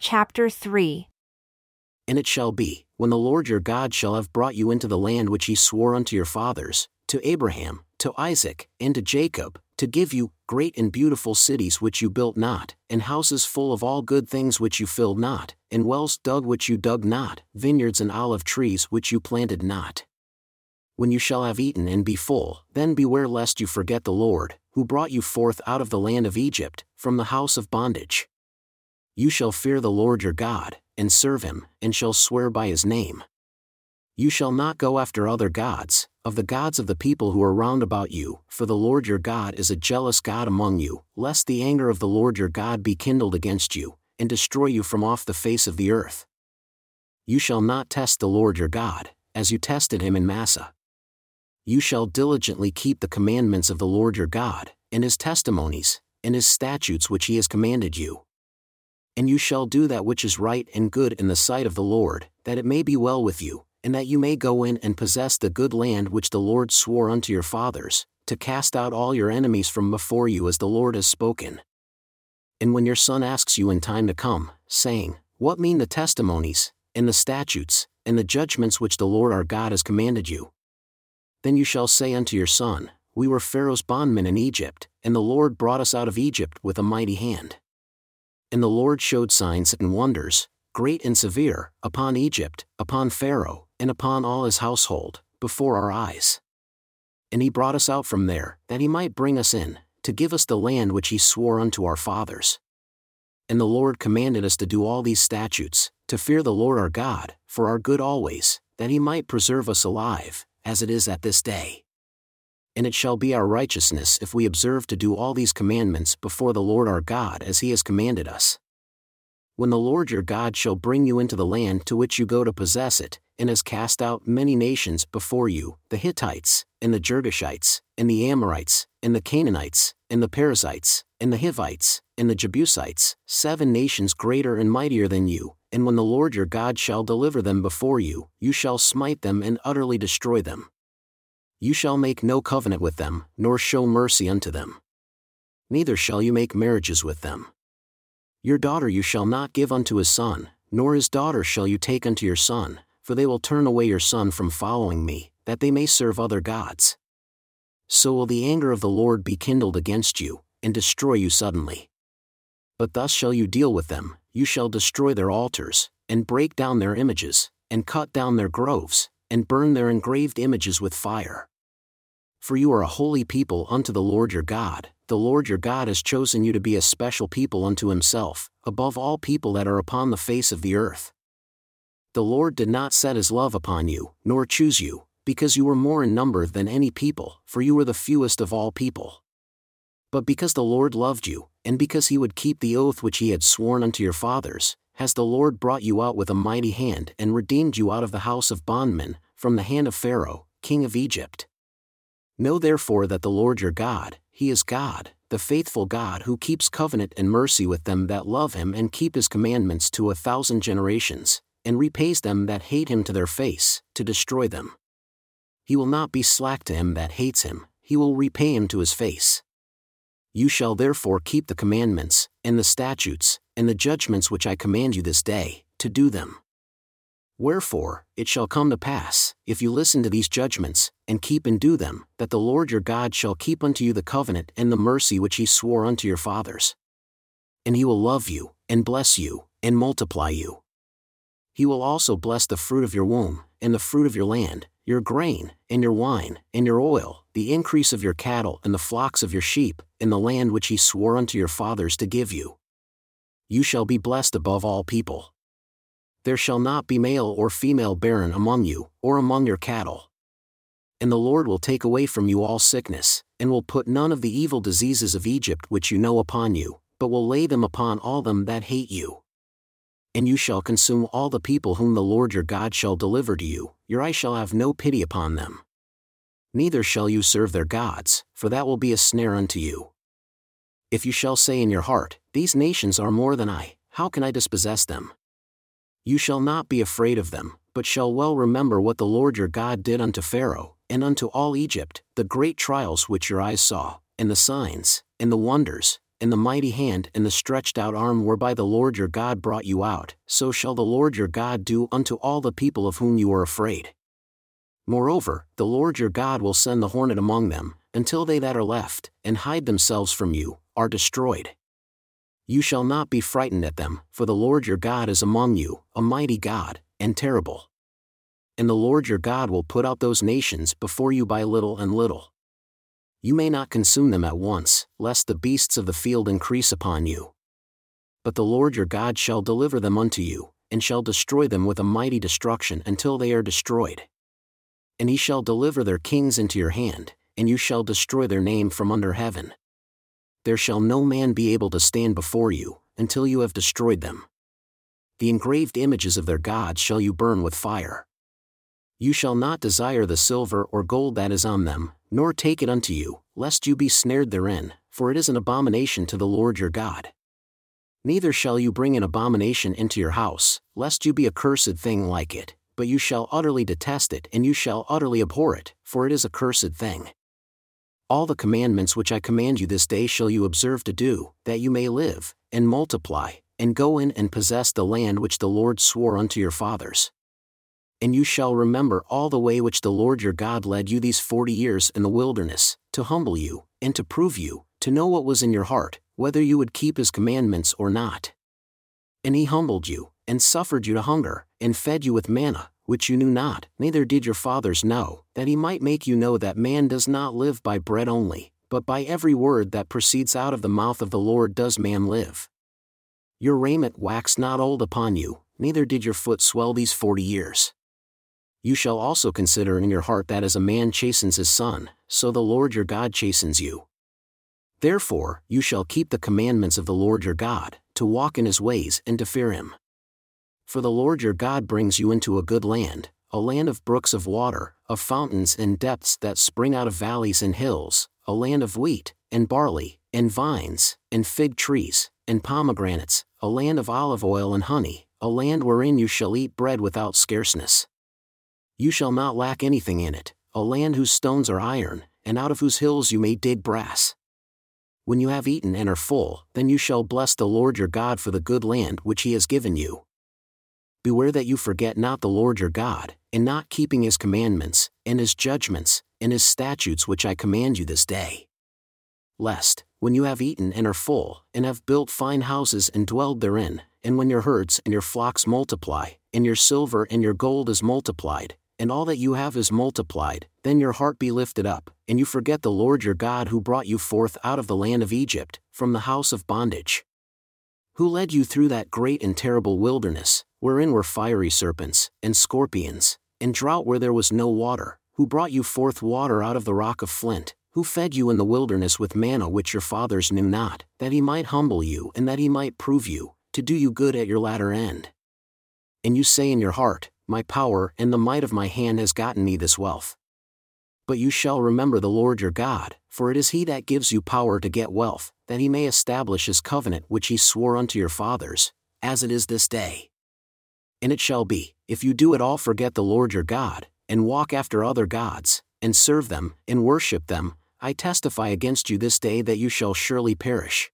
Chapter 3 And it shall be, when the Lord your God shall have brought you into the land which he swore unto your fathers, to Abraham, to Isaac, and to Jacob, to give you great and beautiful cities which you built not, and houses full of all good things which you filled not, and wells dug which you dug not, vineyards and olive trees which you planted not. When you shall have eaten and be full, then beware lest you forget the Lord, who brought you forth out of the land of Egypt, from the house of bondage. You shall fear the Lord your God, and serve him, and shall swear by his name. You shall not go after other gods, of the gods of the people who are round about you, for the Lord your God is a jealous God among you, lest the anger of the Lord your God be kindled against you, and destroy you from off the face of the earth. You shall not test the Lord your God, as you tested him in Massah. You shall diligently keep the commandments of the Lord your God, and his testimonies, and his statutes which he has commanded you. And you shall do that which is right and good in the sight of the Lord, that it may be well with you, and that you may go in and possess the good land which the Lord swore unto your fathers, to cast out all your enemies from before you as the Lord has spoken. And when your son asks you in time to come, saying, What mean the testimonies, and the statutes, and the judgments which the Lord our God has commanded you? Then you shall say unto your son, We were Pharaoh's bondmen in Egypt, and the Lord brought us out of Egypt with a mighty hand. And the Lord showed signs and wonders, great and severe, upon Egypt, upon Pharaoh, and upon all his household, before our eyes. And he brought us out from there, that he might bring us in, to give us the land which he swore unto our fathers. And the Lord commanded us to do all these statutes, to fear the Lord our God, for our good always, that he might preserve us alive, as it is at this day. And it shall be our righteousness if we observe to do all these commandments before the Lord our God as he has commanded us. When the Lord your God shall bring you into the land to which you go to possess it, and has cast out many nations before you the Hittites, and the Girgashites, and the Amorites, and the Canaanites, and the Perizzites, and the Hivites, and the Jebusites, seven nations greater and mightier than you, and when the Lord your God shall deliver them before you, you shall smite them and utterly destroy them. You shall make no covenant with them, nor show mercy unto them. Neither shall you make marriages with them. Your daughter you shall not give unto his son, nor his daughter shall you take unto your son, for they will turn away your son from following me, that they may serve other gods. So will the anger of the Lord be kindled against you, and destroy you suddenly. But thus shall you deal with them, you shall destroy their altars, and break down their images, and cut down their groves, and burn their engraved images with fire. For you are a holy people unto the Lord your God, the Lord your God has chosen you to be a special people unto himself, above all people that are upon the face of the earth. The Lord did not set his love upon you, nor choose you, because you were more in number than any people, for you were the fewest of all people. But because the Lord loved you, and because he would keep the oath which he had sworn unto your fathers, has the Lord brought you out with a mighty hand and redeemed you out of the house of bondmen, from the hand of Pharaoh, king of Egypt. Know therefore that the Lord your God, he is God, the faithful God who keeps covenant and mercy with them that love him and keep his commandments to a thousand generations, and repays them that hate him to their face, to destroy them. He will not be slack to him that hates him, he will repay him to his face. You shall therefore keep the commandments, and the statutes, and the judgments which I command you this day, to do them. Wherefore, it shall come to pass, if you listen to these judgments, and keep and do them, that the Lord your God shall keep unto you the covenant and the mercy which he swore unto your fathers. And he will love you, and bless you, and multiply you. He will also bless the fruit of your womb, and the fruit of your land, your grain, and your wine, and your oil, the increase of your cattle and the flocks of your sheep, in the land which he swore unto your fathers to give you. You shall be blessed above all people. There shall not be male or female barren among you, or among your cattle. And the Lord will take away from you all sickness, and will put none of the evil diseases of Egypt which you know upon you, but will lay them upon all them that hate you. And you shall consume all the people whom the Lord your God shall deliver to you, your eye shall have no pity upon them. Neither shall you serve their gods, for that will be a snare unto you. If you shall say in your heart, These nations are more than I, how can I dispossess them? You shall not be afraid of them, but shall well remember what the Lord your God did unto Pharaoh, and unto all Egypt, the great trials which your eyes saw, and the signs, and the wonders, and the mighty hand and the stretched out arm whereby the Lord your God brought you out, so shall the Lord your God do unto all the people of whom you are afraid. Moreover, the Lord your God will send the hornet among them, until they that are left, and hide themselves from you, are destroyed. You shall not be frightened at them, for the Lord your God is among you, a mighty God, and terrible. And the Lord your God will put out those nations before you by little and little. You may not consume them at once, lest the beasts of the field increase upon you. But the Lord your God shall deliver them unto you, and shall destroy them with a mighty destruction until they are destroyed. And he shall deliver their kings into your hand, and you shall destroy their name from under heaven. There shall no man be able to stand before you, until you have destroyed them. The engraved images of their gods shall you burn with fire. You shall not desire the silver or gold that is on them, nor take it unto you, lest you be snared therein, for it is an abomination to the Lord your God. Neither shall you bring an abomination into your house, lest you be a cursed thing like it, but you shall utterly detest it and you shall utterly abhor it, for it is a cursed thing. All the commandments which I command you this day shall you observe to do, that you may live, and multiply, and go in and possess the land which the Lord swore unto your fathers and you shall remember all the way which the Lord your God led you these forty years in the wilderness, to humble you, and to prove you, to know what was in your heart, whether you would keep his commandments or not. And he humbled you, and suffered you to hunger, and fed you with manna, which you knew not, neither did your fathers know, that he might make you know that man does not live by bread only, but by every word that proceeds out of the mouth of the Lord does man live. Your raiment waxed not old upon you, neither did your foot swell these forty years you shall also consider in your heart that as a man chastens his son, so the Lord your God chastens you. Therefore, you shall keep the commandments of the Lord your God, to walk in his ways and to fear him. For the Lord your God brings you into a good land, a land of brooks of water, of fountains and depths that spring out of valleys and hills, a land of wheat, and barley, and vines, and fig trees, and pomegranates, a land of olive oil and honey, a land wherein you shall eat bread without scarceness you shall not lack anything in it, a land whose stones are iron, and out of whose hills you may dig brass. When you have eaten and are full, then you shall bless the Lord your God for the good land which he has given you. Beware that you forget not the Lord your God, in not keeping his commandments, and his judgments, and his statutes which I command you this day. Lest, when you have eaten and are full, and have built fine houses and dwelled therein, and when your herds and your flocks multiply, and your silver and your gold is multiplied, and all that you have is multiplied, then your heart be lifted up, and you forget the Lord your God who brought you forth out of the land of Egypt, from the house of bondage. Who led you through that great and terrible wilderness, wherein were fiery serpents, and scorpions, and drought where there was no water, who brought you forth water out of the rock of flint, who fed you in the wilderness with manna which your fathers knew not, that he might humble you and that he might prove you, to do you good at your latter end. And you say in your heart, my power and the might of my hand has gotten me this wealth. But you shall remember the Lord your God, for it is he that gives you power to get wealth, that he may establish his covenant which he swore unto your fathers, as it is this day. And it shall be, if you do at all forget the Lord your God, and walk after other gods, and serve them, and worship them, I testify against you this day that you shall surely perish.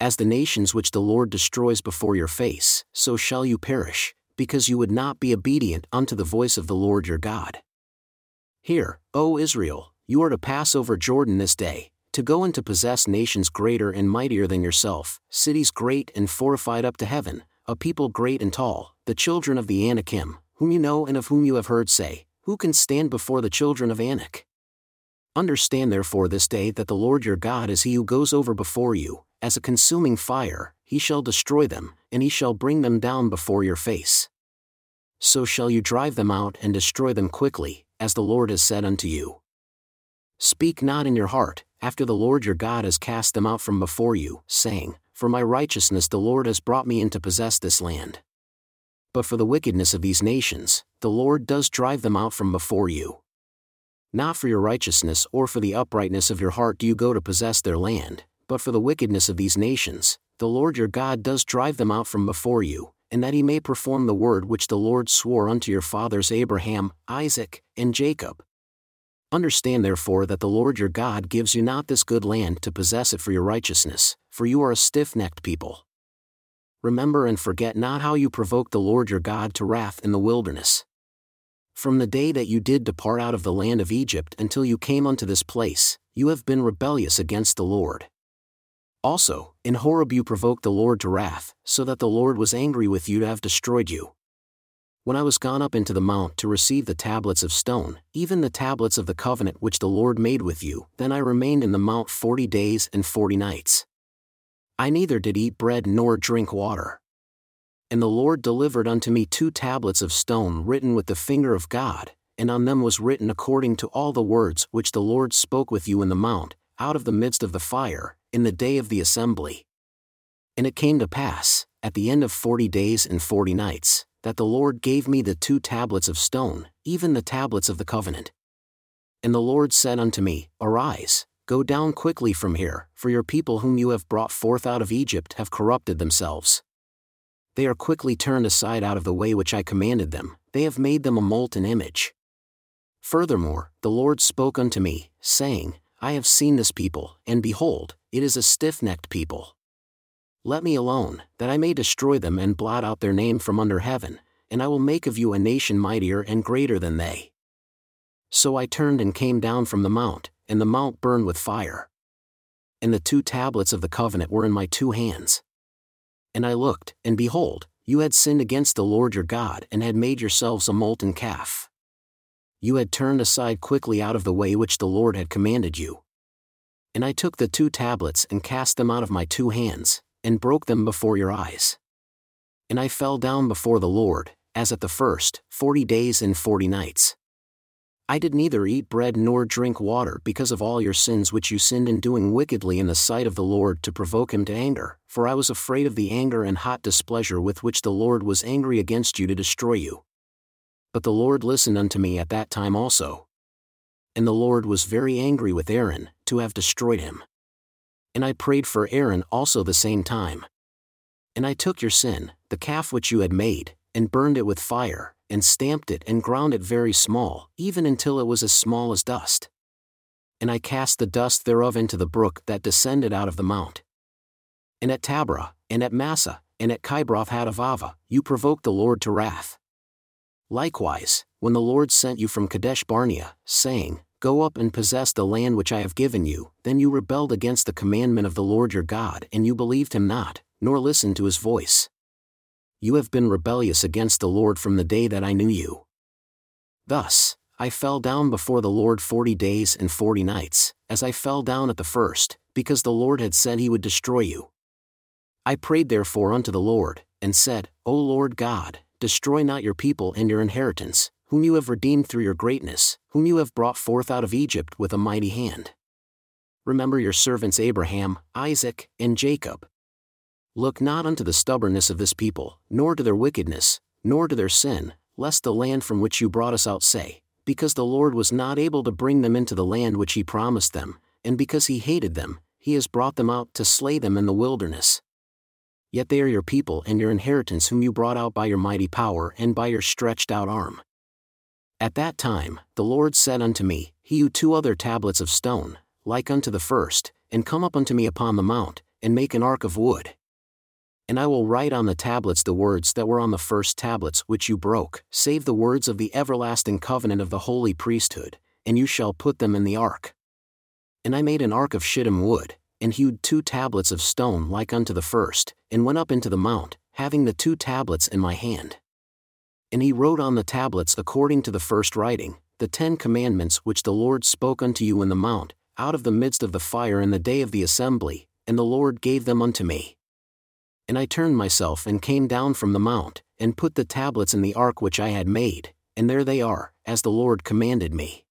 As the nations which the Lord destroys before your face, so shall you perish, because you would not be obedient unto the voice of the Lord your God. Hear, O Israel, you are to pass over Jordan this day, to go and to possess nations greater and mightier than yourself, cities great and fortified up to heaven, a people great and tall, the children of the Anakim, whom you know and of whom you have heard say, Who can stand before the children of Anak? Understand therefore this day that the Lord your God is he who goes over before you, as a consuming fire, he shall destroy them, and he shall bring them down before your face. So shall you drive them out and destroy them quickly, as the Lord has said unto you. Speak not in your heart, after the Lord your God has cast them out from before you, saying, For my righteousness the Lord has brought me in to possess this land. But for the wickedness of these nations, the Lord does drive them out from before you. Not for your righteousness or for the uprightness of your heart do you go to possess their land, but for the wickedness of these nations, the Lord your God does drive them out from before you, and that he may perform the word which the Lord swore unto your fathers Abraham, Isaac, and Jacob. Understand therefore that the Lord your God gives you not this good land to possess it for your righteousness, for you are a stiff necked people. Remember and forget not how you provoked the Lord your God to wrath in the wilderness. From the day that you did depart out of the land of Egypt until you came unto this place, you have been rebellious against the Lord. Also, in Horeb you provoked the Lord to wrath, so that the Lord was angry with you to have destroyed you. When I was gone up into the mount to receive the tablets of stone, even the tablets of the covenant which the Lord made with you, then I remained in the mount forty days and forty nights. I neither did eat bread nor drink water. And the Lord delivered unto me two tablets of stone written with the finger of God, and on them was written according to all the words which the Lord spoke with you in the mount, out of the midst of the fire, in the day of the assembly. And it came to pass, at the end of forty days and forty nights, that the Lord gave me the two tablets of stone, even the tablets of the covenant. And the Lord said unto me, Arise, go down quickly from here, for your people whom you have brought forth out of Egypt have corrupted themselves. They are quickly turned aside out of the way which I commanded them, they have made them a molten image. Furthermore, the Lord spoke unto me, saying, I have seen this people, and behold, it is a stiff necked people. Let me alone, that I may destroy them and blot out their name from under heaven, and I will make of you a nation mightier and greater than they. So I turned and came down from the mount, and the mount burned with fire. And the two tablets of the covenant were in my two hands. And I looked, and behold, you had sinned against the Lord your God and had made yourselves a molten calf. You had turned aside quickly out of the way which the Lord had commanded you. And I took the two tablets and cast them out of my two hands, and broke them before your eyes. And I fell down before the Lord, as at the first, forty days and forty nights. I did neither eat bread nor drink water because of all your sins which you sinned in doing wickedly in the sight of the Lord to provoke him to anger, for I was afraid of the anger and hot displeasure with which the Lord was angry against you to destroy you. But the Lord listened unto me at that time also. And the Lord was very angry with Aaron, to have destroyed him and I prayed for Aaron also the same time. And I took your sin, the calf which you had made, and burned it with fire, and stamped it and ground it very small, even until it was as small as dust. And I cast the dust thereof into the brook that descended out of the mount. And at Taberah, and at Massah, and at Kibroth Hattaavah, you provoked the Lord to wrath. Likewise, when the Lord sent you from Kadesh Barnea, saying, Go up and possess the land which I have given you. Then you rebelled against the commandment of the Lord your God, and you believed him not, nor listened to his voice. You have been rebellious against the Lord from the day that I knew you. Thus, I fell down before the Lord forty days and forty nights, as I fell down at the first, because the Lord had said he would destroy you. I prayed therefore unto the Lord, and said, O Lord God, destroy not your people and your inheritance, whom you have redeemed through your greatness, whom you have brought forth out of Egypt with a mighty hand. Remember your servants Abraham, Isaac, and Jacob. Look not unto the stubbornness of this people, nor to their wickedness, nor to their sin, lest the land from which you brought us out say, Because the Lord was not able to bring them into the land which he promised them, and because he hated them, he has brought them out to slay them in the wilderness. Yet they are your people and your inheritance whom you brought out by your mighty power and by your stretched out arm. At that time, the Lord said unto me, Hew two other tablets of stone, like unto the first, and come up unto me upon the mount, and make an ark of wood. And I will write on the tablets the words that were on the first tablets which you broke, save the words of the everlasting covenant of the holy priesthood, and you shall put them in the ark. And I made an ark of shittim wood, and hewed two tablets of stone like unto the first, and went up into the mount, having the two tablets in my hand and he wrote on the tablets according to the first writing, the Ten Commandments which the Lord spoke unto you in the mount, out of the midst of the fire in the day of the assembly, and the Lord gave them unto me. And I turned myself and came down from the mount, and put the tablets in the ark which I had made, and there they are, as the Lord commanded me.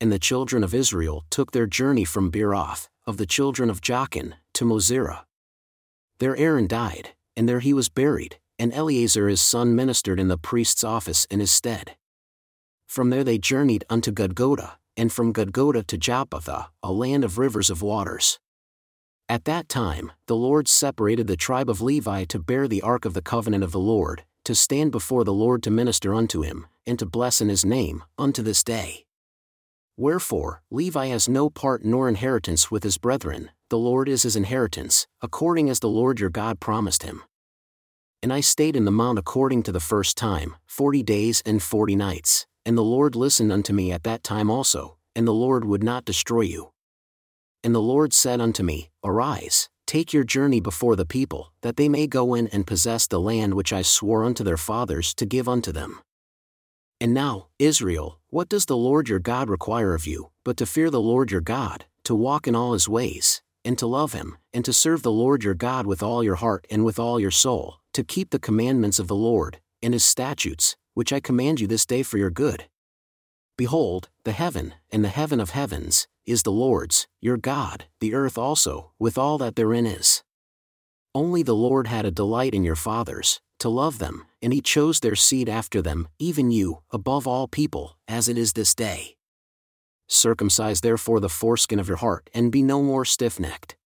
And the children of Israel took their journey from Beeroth, of the children of Jachin, to Moserah. There Aaron died, and there he was buried, and Eleazar his son ministered in the priest's office in his stead. From there they journeyed unto Gudgodah, and from Gudgodah to Jotbathah, a land of rivers of waters. At that time, the Lord separated the tribe of Levi to bear the ark of the covenant of the Lord, to stand before the Lord to minister unto him, and to bless in his name, unto this day. Wherefore, Levi has no part nor inheritance with his brethren, the Lord is his inheritance, according as the Lord your God promised him. And I stayed in the mount according to the first time, forty days and forty nights, and the Lord listened unto me at that time also, and the Lord would not destroy you. And the Lord said unto me, Arise, take your journey before the people, that they may go in and possess the land which I swore unto their fathers to give unto them. And now, Israel, what does the Lord your God require of you, but to fear the Lord your God, to walk in all his ways, and to love him, and to serve the Lord your God with all your heart and with all your soul, to keep the commandments of the Lord, and his statutes, which I command you this day for your good? Behold, the heaven, and the heaven of heavens, is the Lord's, your God, the earth also, with all that therein is. Only the Lord had a delight in your fathers, to love them, and he chose their seed after them, even you, above all people, as it is this day. Circumcise therefore the foreskin of your heart, and be no more stiff necked.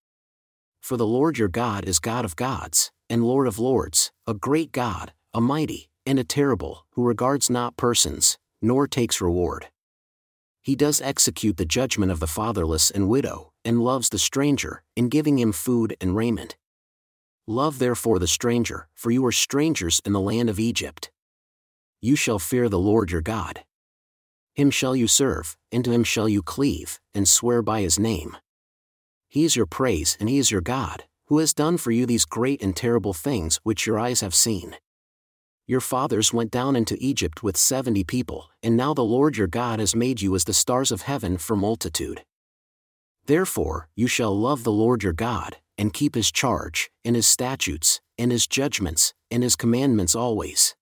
For the Lord your God is God of gods, and Lord of lords, a great God, a mighty, and a terrible, who regards not persons, nor takes reward. He does execute the judgment of the fatherless and widow, and loves the stranger, in giving him food and raiment. Love therefore the stranger, for you are strangers in the land of Egypt. You shall fear the Lord your God. Him shall you serve, and to him shall you cleave, and swear by his name. He is your praise and he is your God, who has done for you these great and terrible things which your eyes have seen. Your fathers went down into Egypt with seventy people, and now the Lord your God has made you as the stars of heaven for multitude. Therefore, you shall love the Lord your God, and keep his charge, and his statutes, and his judgments, and his commandments always.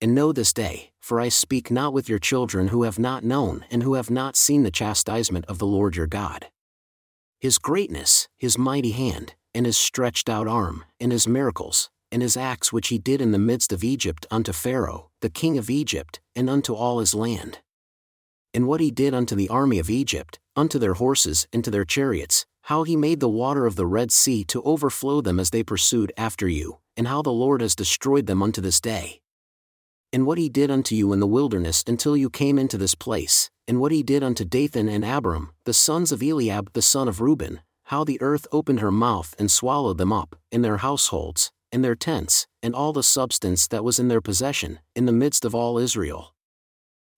And know this day, for I speak not with your children who have not known and who have not seen the chastisement of the Lord your God. His greatness, his mighty hand, and his stretched out arm, and his miracles, and his acts which he did in the midst of Egypt unto Pharaoh, the king of Egypt, and unto all his land. And what he did unto the army of Egypt, unto their horses and to their chariots, how he made the water of the Red Sea to overflow them as they pursued after you, and how the Lord has destroyed them unto this day. And what he did unto you in the wilderness until you came into this place, and what he did unto Dathan and Abiram, the sons of Eliab the son of Reuben, how the earth opened her mouth and swallowed them up, in their households, in their tents, and all the substance that was in their possession, in the midst of all Israel.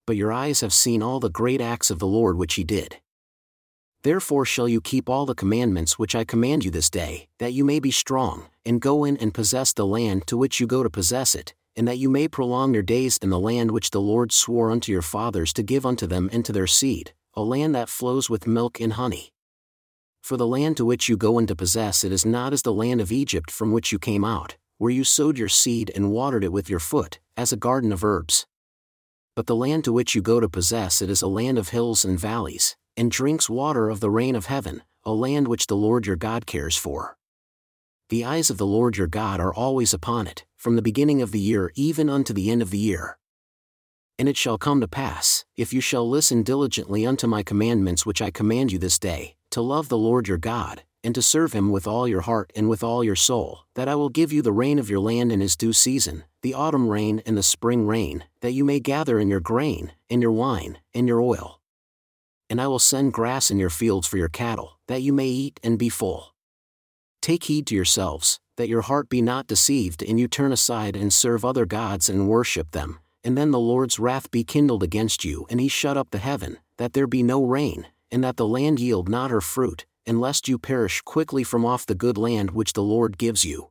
But your eyes have seen all the great acts of the Lord which he did. Therefore shall you keep all the commandments which I command you this day, that you may be strong, and go in and possess the land to which you go to possess it, and that you may prolong your days in the land which the Lord swore unto your fathers to give unto them and to their seed, a land that flows with milk and honey. For the land to which you go in to possess it is not as the land of Egypt from which you came out, where you sowed your seed and watered it with your foot, as a garden of herbs. But the land to which you go to possess it is a land of hills and valleys, and drinks water of the rain of heaven, a land which the Lord your God cares for. The eyes of the Lord your God are always upon it, from the beginning of the year even unto the end of the year. And it shall come to pass, if you shall listen diligently unto my commandments which I command you this day, to love the Lord your God, and to serve him with all your heart and with all your soul, that I will give you the rain of your land in his due season, the autumn rain and the spring rain, that you may gather in your grain, and your wine, and your oil and I will send grass in your fields for your cattle, that you may eat and be full. Take heed to yourselves, that your heart be not deceived and you turn aside and serve other gods and worship them, and then the Lord's wrath be kindled against you and he shut up the heaven, that there be no rain, and that the land yield not her fruit, and lest you perish quickly from off the good land which the Lord gives you.